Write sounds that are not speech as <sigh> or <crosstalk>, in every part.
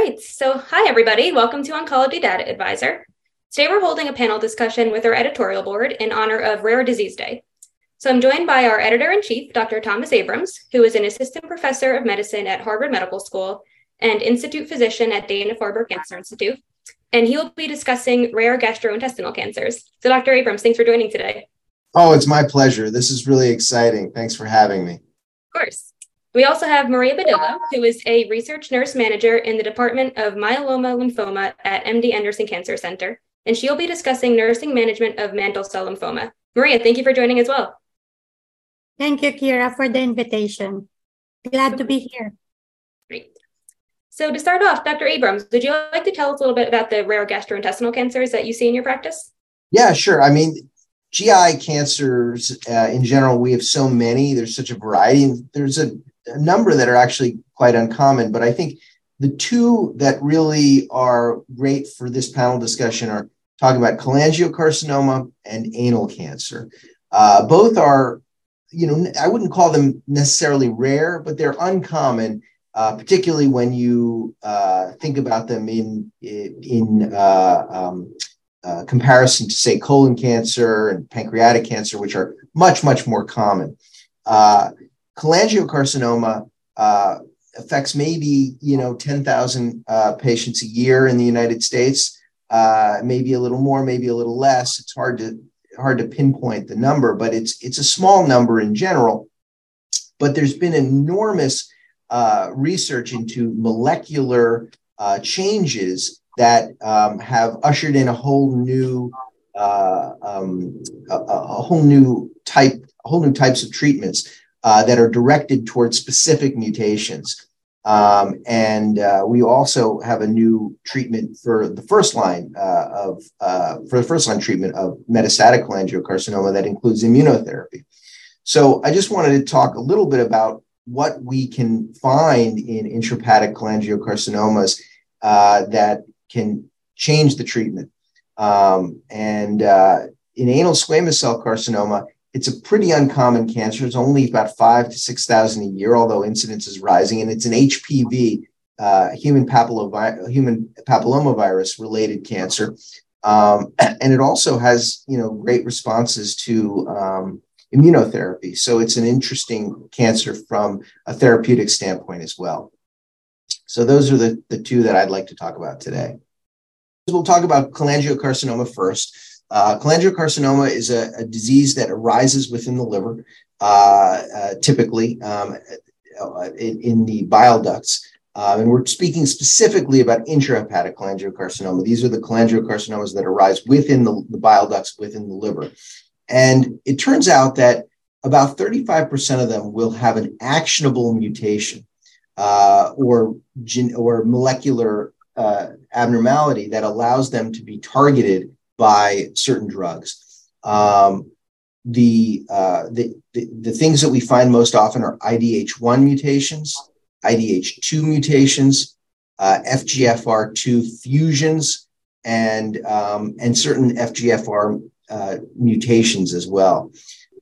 right. So, hi, everybody. Welcome to Oncology Data Advisor. Today, we're holding a panel discussion with our editorial board in honor of Rare Disease Day. So, I'm joined by our editor in chief, Dr. Thomas Abrams, who is an assistant professor of medicine at Harvard Medical School and institute physician at Dana Farber Cancer Institute. And he will be discussing rare gastrointestinal cancers. So, Dr. Abrams, thanks for joining today. Oh, it's my pleasure. This is really exciting. Thanks for having me. Of course. We also have Maria Badillo, who is a research nurse manager in the Department of Myeloma Lymphoma at MD Anderson Cancer Center, and she'll be discussing nursing management of mantle cell lymphoma. Maria, thank you for joining as well. Thank you, Kira, for the invitation. Glad to be here. Great. So to start off, Dr. Abrams, would you like to tell us a little bit about the rare gastrointestinal cancers that you see in your practice? Yeah, sure. I mean, GI cancers uh, in general, we have so many. There's such a variety. And there's a a number that are actually quite uncommon, but I think the two that really are great for this panel discussion are talking about cholangiocarcinoma and anal cancer. Uh, both are, you know, I wouldn't call them necessarily rare, but they're uncommon, uh, particularly when you uh, think about them in in uh, um, uh, comparison to say colon cancer and pancreatic cancer, which are much much more common. Cholangiocarcinoma uh, affects maybe you know 10,000 uh, patients a year in the United States, uh, maybe a little more, maybe a little less. It's hard to hard to pinpoint the number, but it's it's a small number in general. But there's been enormous uh, research into molecular uh, changes that um, have ushered in a whole new uh, um, a, a whole new type, whole new types of treatments uh, that are directed towards specific mutations. Um, and uh, we also have a new treatment for the first line uh, of uh, for the first line treatment of metastatic cholangiocarcinoma that includes immunotherapy. So I just wanted to talk a little bit about what we can find in intrahepatic cholangiocarcinomas uh, that can change the treatment. Um, and in anal squamous cell carcinoma, it's a pretty uncommon cancer. It's only about five to 6,000 a year, although incidence is rising. And it's an HPV, uh, human, papillovirus, human papillomavirus related cancer. Um, <clears throat> and it also has, you know, great responses to um, immunotherapy. So it's an interesting cancer from a therapeutic standpoint as well. So those are the, the two that I'd like to talk about today. We'll talk about cholangiocarcinoma first. Uh, cholangiocarcinoma is a, a, disease that arises within the liver, uh, uh, typically um, uh, in, in, the bile ducts. Uh, and we're speaking specifically about intrahepatic cholangiocarcinoma. These are the cholangiocarcinomas that arise within the, the bile ducts within the liver. And it turns out that about 35% of them will have an actionable mutation uh, or, gen- or molecular abnormality that allows them to be targeted by certain drugs. Um, the, uh, the, the, the things that we find most often are IDH1 mutations, IDH2 mutations, uh, FGFR2 fusions, and um, and certain FGFR uh, mutations as well.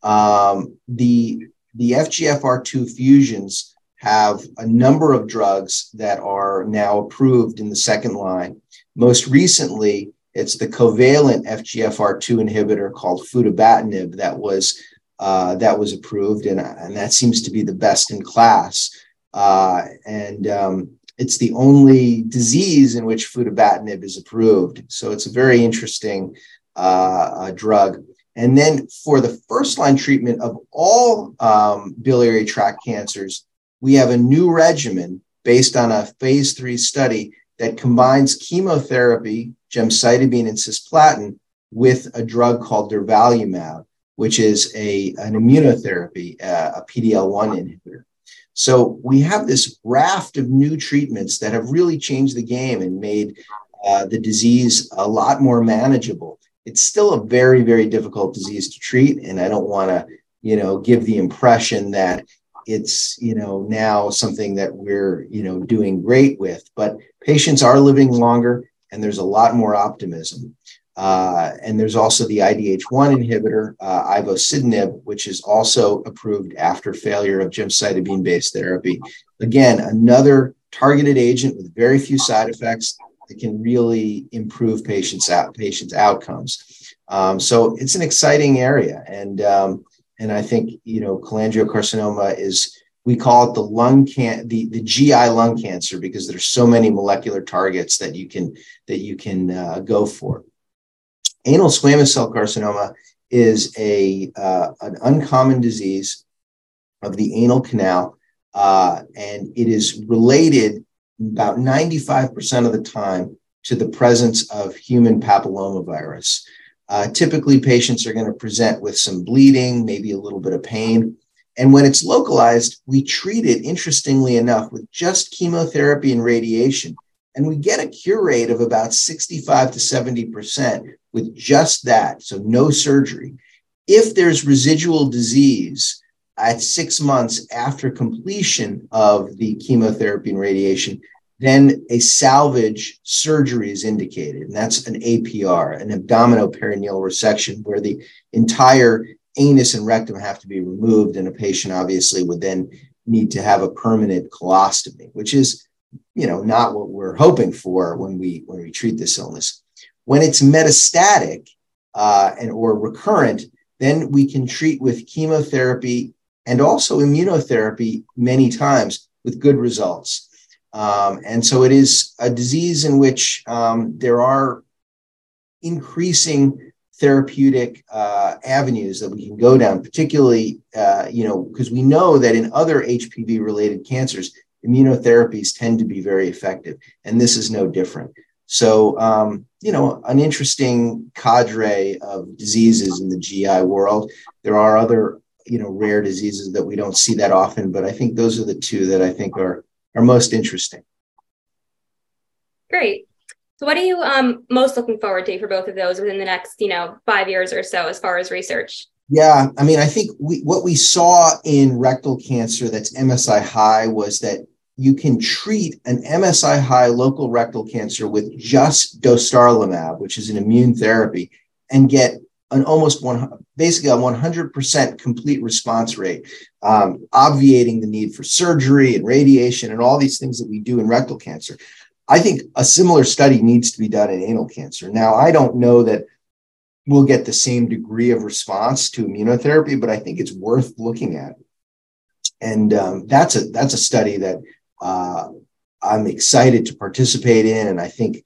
Um, the the FGFR2 fusions have a number of drugs that are now approved in the second line. Most recently, it's the covalent FGFR2 inhibitor called futibatinib that was uh, that was approved, and, and that seems to be the best in class. Uh, and um, it's the only disease in which futibatinib is approved. So it's a very interesting uh, drug. And then for the first line treatment of all um, biliary tract cancers, we have a new regimen based on a phase three study that combines chemotherapy gemcitabine and cisplatin with a drug called durvalumab, which is a, an immunotherapy, uh, a PD-L1 inhibitor. So we have this raft of new treatments that have really changed the game and made uh, the disease a lot more manageable. It's still a very, very difficult disease to treat, and I don't want to, you know, give the impression that it's you know now something that we're you know doing great with. But patients are living longer and there's a lot more optimism. Uh, and there's also the IDH1 inhibitor, uh, ivosidenib, which is also approved after failure of gemcitabine based therapy. Again, another targeted agent with very few side effects that can really improve patients' out patients' outcomes. Um, so it's an exciting area, and um, and I think you know cholangiocarcinoma is we call it the lung can the, the GI lung cancer because there's so many molecular targets that you can that you can uh, go for. Anal squamous cell carcinoma is a uh, an uncommon disease of the anal canal, uh, and it is related about 95% of the time to the presence of human papillomavirus. Uh, typically, patients are going to present with some bleeding, maybe a little bit of pain. And when it's localized, we treat it, interestingly enough, with just chemotherapy and radiation. And we get a cure rate of about 65 to 70% with just that, so no surgery. If there's residual disease at six months after completion of the chemotherapy and radiation, then a salvage surgery is indicated. And that's an APR, an abdominoperineal resection, where the entire anus and rectum have to be removed. And a patient obviously would then need to have a permanent colostomy, which is, you know, not what we're hoping for when we when we treat this illness. When it's metastatic uh, and or recurrent, then we can treat with chemotherapy and also immunotherapy many times with good results. Um, and so it is a disease in which um, there are increasing therapeutic uh, avenues that we can go down, particularly, uh, you know, because we know that in other HPV related cancers, immunotherapies tend to be very effective. And this is no different. So, um, you know, an interesting cadre of diseases in the GI world. There are other, you know, rare diseases that we don't see that often, but I think those are the two that I think are are most interesting. Great. So, what are you um, most looking forward to for both of those within the next, you know, five years or so, as far as research? Yeah, I mean, I think we, what we saw in rectal cancer that's MSI high was that you can treat an MSI high local rectal cancer with just dostarlimab, which is an immune therapy, and get an almost one, basically a 100% complete response rate, um, obviating the need for surgery and radiation and all these things that we do in rectal cancer. I think a similar study needs to be done in anal cancer. Now, I don't know that we'll get the same degree of response to immunotherapy, but I think it's worth looking at. And um, that's a that's a study that uh, I'm excited to participate in, and I think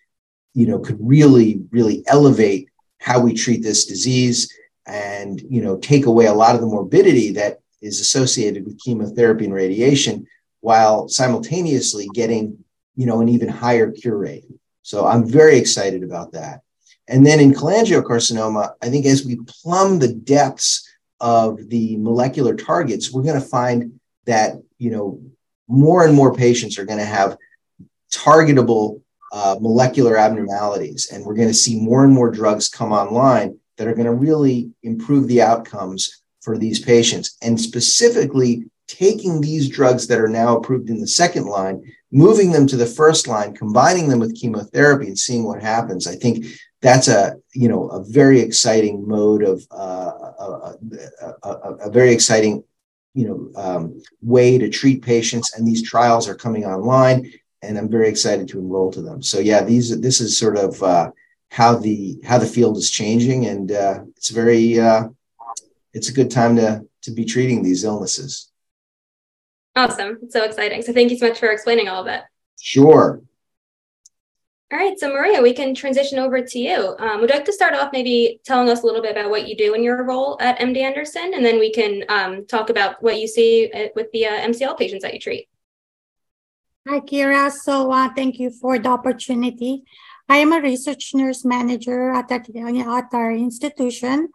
you know could really really elevate how we treat this disease and you know take away a lot of the morbidity that is associated with chemotherapy and radiation while simultaneously getting you know an even higher cure rate so i'm very excited about that and then in cholangiocarcinoma i think as we plumb the depths of the molecular targets we're going to find that you know more and more patients are going to have targetable uh, molecular abnormalities. And we're going to see more and more drugs come online that are going to really improve the outcomes for these patients. And specifically, taking these drugs that are now approved in the second line, moving them to the first line, combining them with chemotherapy, and seeing what happens. I think that's a you know a very exciting mode of uh, a, a, a, a, very exciting you know um, way to treat patients and these trials are coming online and I'm very excited to enroll to them. So yeah, these this is sort of uh, how the how the field is changing, and uh, it's very uh, it's a good time to to be treating these illnesses. Awesome, it's so exciting. So thank you so much for explaining all of it. Sure. All right, so Maria, we can transition over to you. Um, would you like to start off maybe telling us a little bit about what you do in your role at MD Anderson, and then we can um, talk about what you see uh, with the uh, MCL patients that you treat. Hi, Kira. So uh, thank you for the opportunity. I am a research nurse manager at, at, at our institution.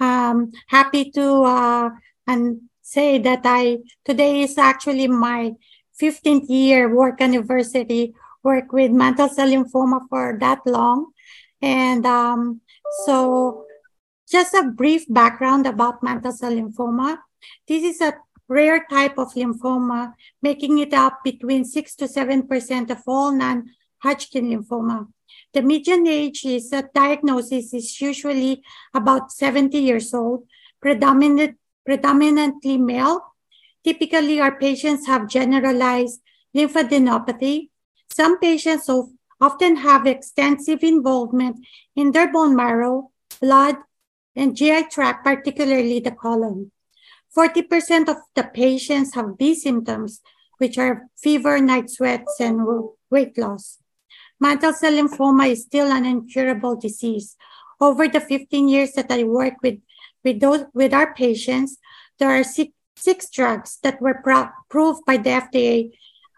Um, happy to uh, and say that I today is actually my 15th year work anniversary. Work with mantle cell lymphoma for that long, and um, so just a brief background about mantle cell lymphoma. This is a rare type of lymphoma, making it up between 6 to 7% of all non-Hodgkin lymphoma. The median age is at diagnosis is usually about 70 years old, predominant, predominantly male. Typically, our patients have generalized lymphadenopathy. Some patients often have extensive involvement in their bone marrow, blood, and GI tract, particularly the colon. 40% of the patients have these symptoms, which are fever, night sweats, and weight loss. Mantle cell lymphoma is still an incurable disease. Over the 15 years that I work with, with, those, with our patients, there are six, six drugs that were approved by the FDA,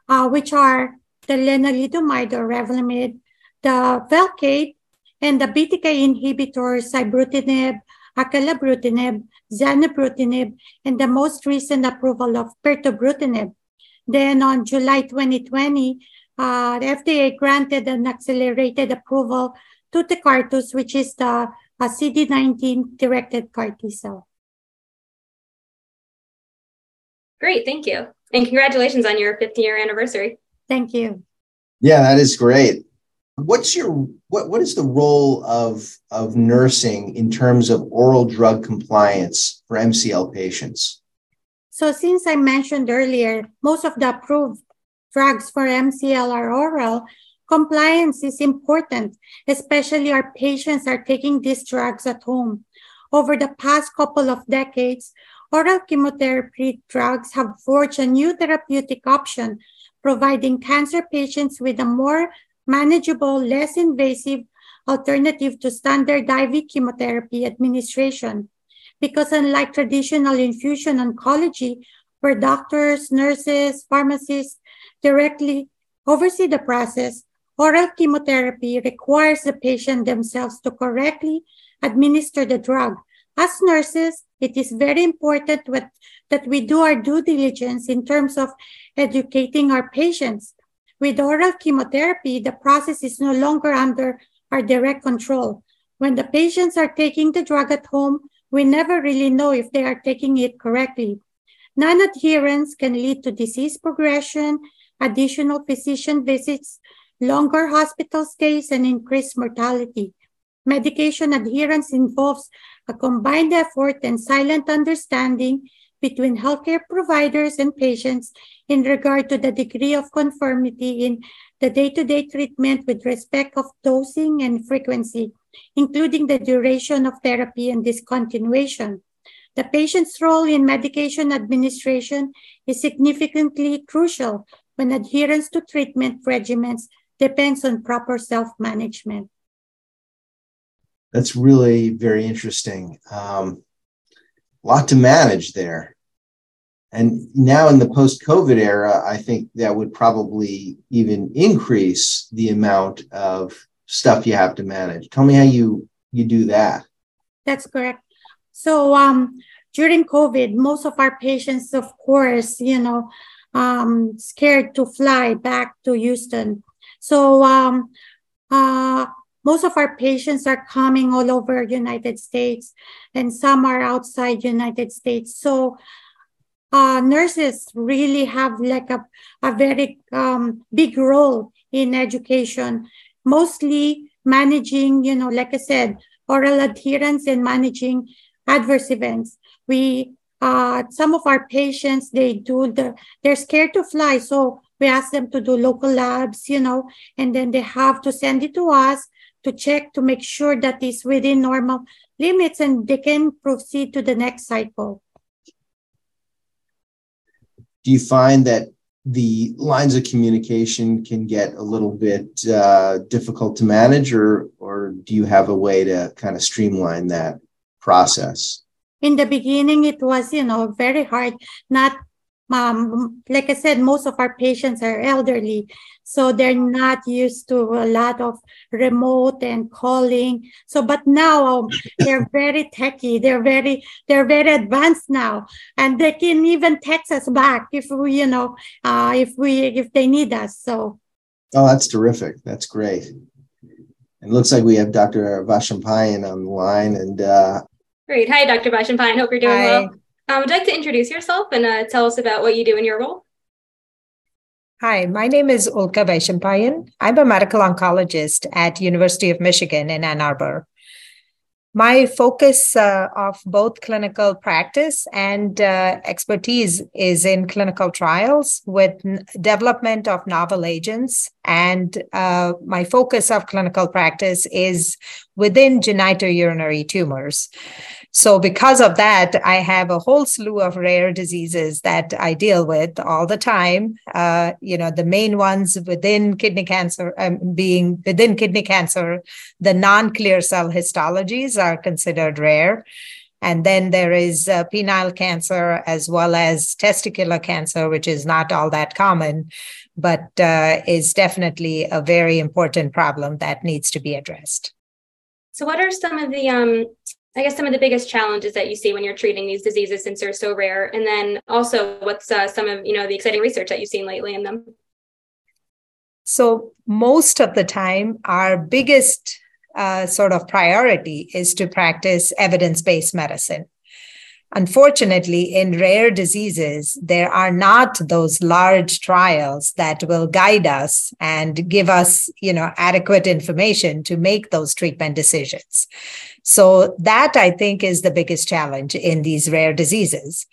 uh, which are the lenalidomide or Revlimid, the Velcade, and the BTK inhibitors, ibrutinib, acalabrutinib, zanubrutinib, and the most recent approval of pirtobrutinib. Then on July 2020, uh, the FDA granted an accelerated approval to Tecartus, which is the uh, CD19 directed CAR T cell. Great, thank you. And congratulations on your 50 year anniversary. Thank you. Yeah, that is great. What's your what what is the role of of nursing in terms of oral drug compliance for MCL patients? So since I mentioned earlier, most of the approved drugs for MCL are oral, compliance is important, especially our patients are taking these drugs at home. Over the past couple of decades, oral chemotherapy drugs have forged a new therapeutic option, providing cancer patients with a more manageable, less invasive alternative to standard IV chemotherapy administration. Because unlike traditional infusion oncology, where doctors, nurses, pharmacists directly oversee the process, oral chemotherapy requires the patient themselves to correctly administer the drug. As nurses, it is very important that we do our due diligence in terms of educating our patients with oral chemotherapy, the process is no longer under our direct control. When the patients are taking the drug at home, we never really know if they are taking it correctly. Non adherence can lead to disease progression, additional physician visits, longer hospital stays, and increased mortality. Medication adherence involves a combined effort and silent understanding between healthcare providers and patients in regard to the degree of conformity in the day-to-day treatment with respect of dosing and frequency, including the duration of therapy and discontinuation. The patient's role in medication administration is significantly crucial when adherence to treatment regimens depends on proper self-management. That's really very interesting. Um, a lot to manage there. And now in the post COVID era, I think that would probably even increase the amount of stuff you have to manage. Tell me how you you do that. That's correct. So um, during COVID, most of our patients, of course, you know, um, scared to fly back to Houston. So um, uh, most of our patients are coming all over United States, and some are outside United States. So uh, nurses really have like a, a very um, big role in education, mostly managing, you know, like I said, oral adherence and managing adverse events. We, uh, some of our patients, they do the, they're scared to fly. So we ask them to do local labs, you know, and then they have to send it to us to check to make sure that it's within normal limits and they can proceed to the next cycle do you find that the lines of communication can get a little bit uh, difficult to manage, or or do you have a way to kind of streamline that process? In the beginning, it was you know very hard, not um, like I said, most of our patients are elderly, so they're not used to a lot of remote and calling. So, but now um, they're <laughs> very techy. They're very, they're very advanced now, and they can even text us back if we, you know, uh, if we, if they need us. So. Oh, that's terrific. That's great. It looks like we have Dr. Vaishampayan on the line, and. Uh, Great. Hi, Dr. Vaishampayan. Hope you're doing Hi. well. Um, would you like to introduce yourself and uh, tell us about what you do in your role? Hi, my name is Ulka Vaishampayan. I'm a medical oncologist at University of Michigan in Ann Arbor. My focus uh, of both clinical practice and uh, expertise is in clinical trials with n- development of novel agents. And uh, my focus of clinical practice is within genitourinary tumors. So, because of that, I have a whole slew of rare diseases that I deal with all the time. Uh, you know, the main ones within kidney cancer, um, being within kidney cancer, the non clear cell histologies are considered rare. And then there is uh, penile cancer as well as testicular cancer, which is not all that common, but uh, is definitely a very important problem that needs to be addressed. So, what are some of the um, I guess some of the biggest challenges that you see when you're treating these diseases since they're so rare, and then also what's uh, some of you know the exciting research that you've seen lately in them. So most of the time, our biggest uh, sort of priority is to practice evidence-based medicine. Unfortunately, in rare diseases, there are not those large trials that will guide us and give us, you know, adequate information to make those treatment decisions. So that I think is the biggest challenge in these rare diseases.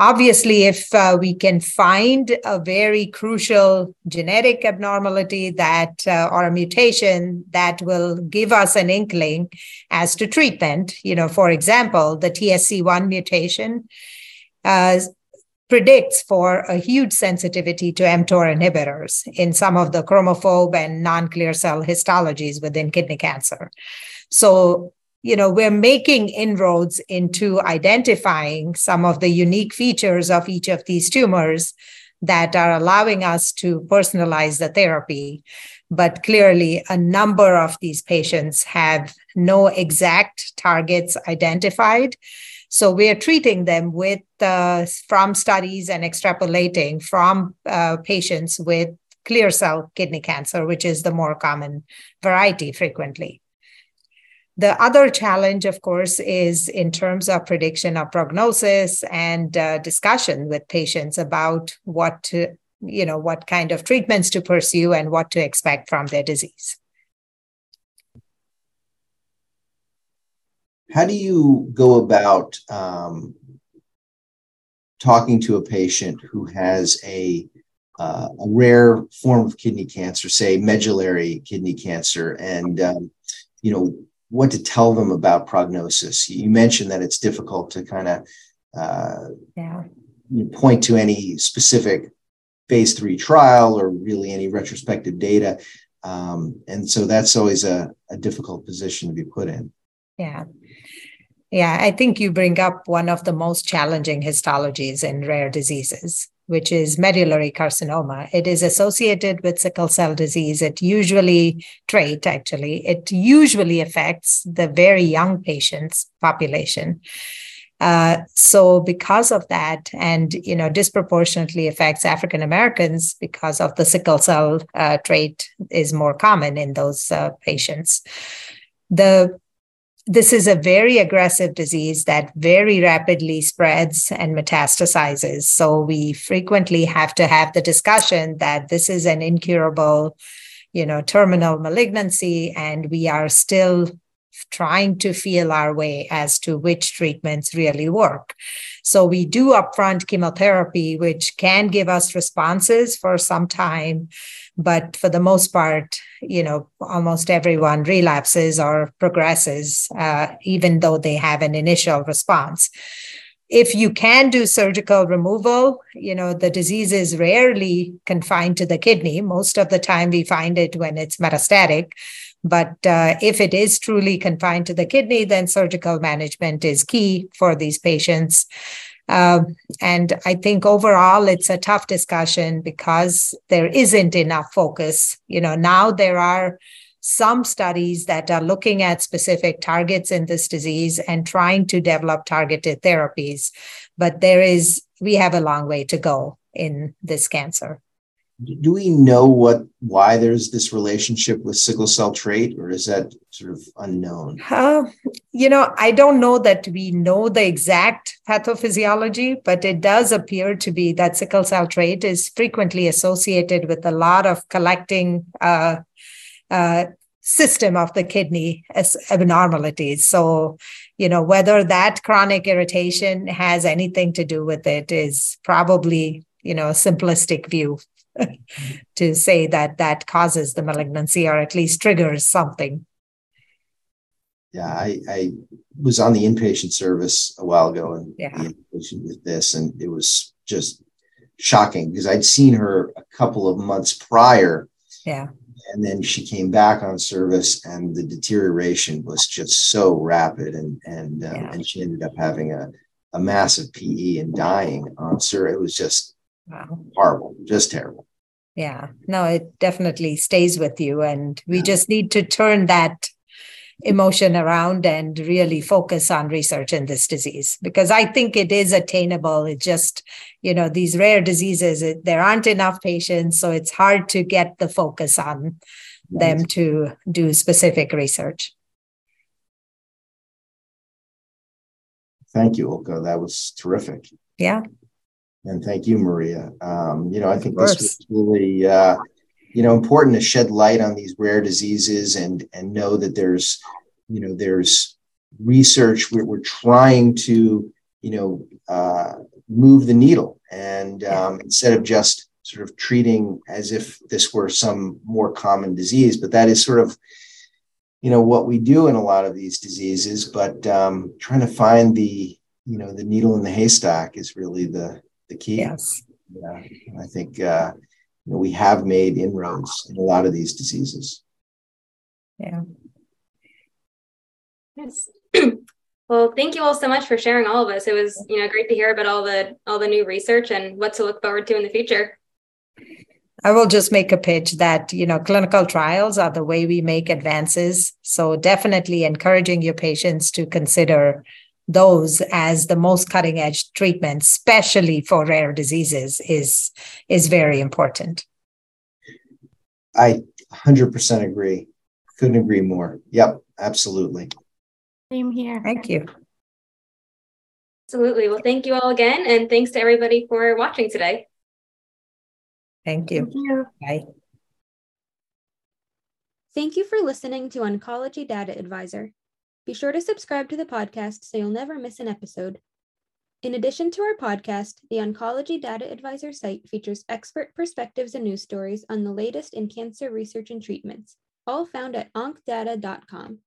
Obviously, if uh, we can find a very crucial genetic abnormality that uh, or a mutation that will give us an inkling as to treatment, you know, for example, the TSC1 mutation uh, predicts for a huge sensitivity to mTOR inhibitors in some of the chromophobe and non-clear cell histologies within kidney cancer. So you know we're making inroads into identifying some of the unique features of each of these tumors that are allowing us to personalize the therapy. But clearly a number of these patients have no exact targets identified. So we are treating them with uh, from studies and extrapolating from uh, patients with clear cell kidney cancer which is the more common variety frequently the other challenge, of course, is in terms of prediction of prognosis and uh, discussion with patients about what to, you know, what kind of treatments to pursue and what to expect from their disease. How do you go about um, talking to a patient who has a uh, a rare form of kidney cancer, say medullary kidney cancer, and um, you know what to tell them about prognosis. You mentioned that it's difficult to kind of uh, yeah. point to any specific phase three trial or really any retrospective data. Um, and so that's always a, a difficult position to be put in. Yeah. Yeah, I think you bring up one of the most challenging histologies in rare diseases which is medullary carcinoma. It is associated with sickle cell disease. It usually, trait actually, it usually affects the very young patients population. Uh, so because of that, and you know, disproportionately affects African Americans because of the sickle cell uh, trait is more common in those uh, patients. The this is a very aggressive disease that very rapidly spreads and metastasizes. So we frequently have to have the discussion that this is an incurable, you know, terminal malignancy, and we are still trying to feel our way as to which treatments really work. So we do upfront chemotherapy, which can give us responses for some time but for the most part you know almost everyone relapses or progresses uh, even though they have an initial response. If you can do surgical removal you know the disease is rarely confined to the kidney. Most of the time we find it when it's metastatic. But uh, if it is truly confined to the kidney then surgical management is key for these patients um, and I think overall, it's a tough discussion because there isn't enough focus. You know, now there are some studies that are looking at specific targets in this disease and trying to develop targeted therapies. But there is, we have a long way to go in this cancer do we know what why there's this relationship with sickle cell trait or is that sort of unknown? Uh, you know i don't know that we know the exact pathophysiology but it does appear to be that sickle cell trait is frequently associated with a lot of collecting uh, uh, system of the kidney as abnormalities. So, you know, whether that chronic irritation has anything to do with it is probably, you know, a simplistic view <laughs> to say that that causes the malignancy or at least triggers something. Yeah, I, I was on the inpatient service a while ago and yeah. with this, and it was just shocking because I'd seen her a couple of months prior. Yeah and then she came back on service and the deterioration was just so rapid and and um, yeah. and she ended up having a, a massive pe and dying on service it was just wow. horrible just terrible yeah no it definitely stays with you and we yeah. just need to turn that emotion around and really focus on research in this disease because I think it is attainable. It just, you know, these rare diseases, it, there aren't enough patients, so it's hard to get the focus on them to do specific research. Thank you, Ulka. That was terrific. Yeah. And thank you, Maria. Um, you know, I think this was really uh, you know important to shed light on these rare diseases and and know that there's you know there's research. We're, we're trying to you know uh, move the needle. And um, instead of just sort of treating as if this were some more common disease but that is sort of you know what we do in a lot of these diseases. But um, trying to find the you know the needle in the haystack is really the the key yes yeah i think uh, you know, we have made inroads in a lot of these diseases. Yeah. Yes. <clears throat> well, thank you all so much for sharing all of us. It was, you know, great to hear about all the all the new research and what to look forward to in the future. I will just make a pitch that, you know, clinical trials are the way we make advances. So definitely encouraging your patients to consider those as the most cutting edge treatment, especially for rare diseases, is is very important. I 100% agree. Couldn't agree more. Yep, absolutely. Same here. Thank you. Absolutely. Well, thank you all again. And thanks to everybody for watching today. Thank you. Thank you. Bye. Thank you for listening to Oncology Data Advisor. Be sure to subscribe to the podcast so you'll never miss an episode. In addition to our podcast, the Oncology Data Advisor site features expert perspectives and news stories on the latest in cancer research and treatments, all found at oncdata.com.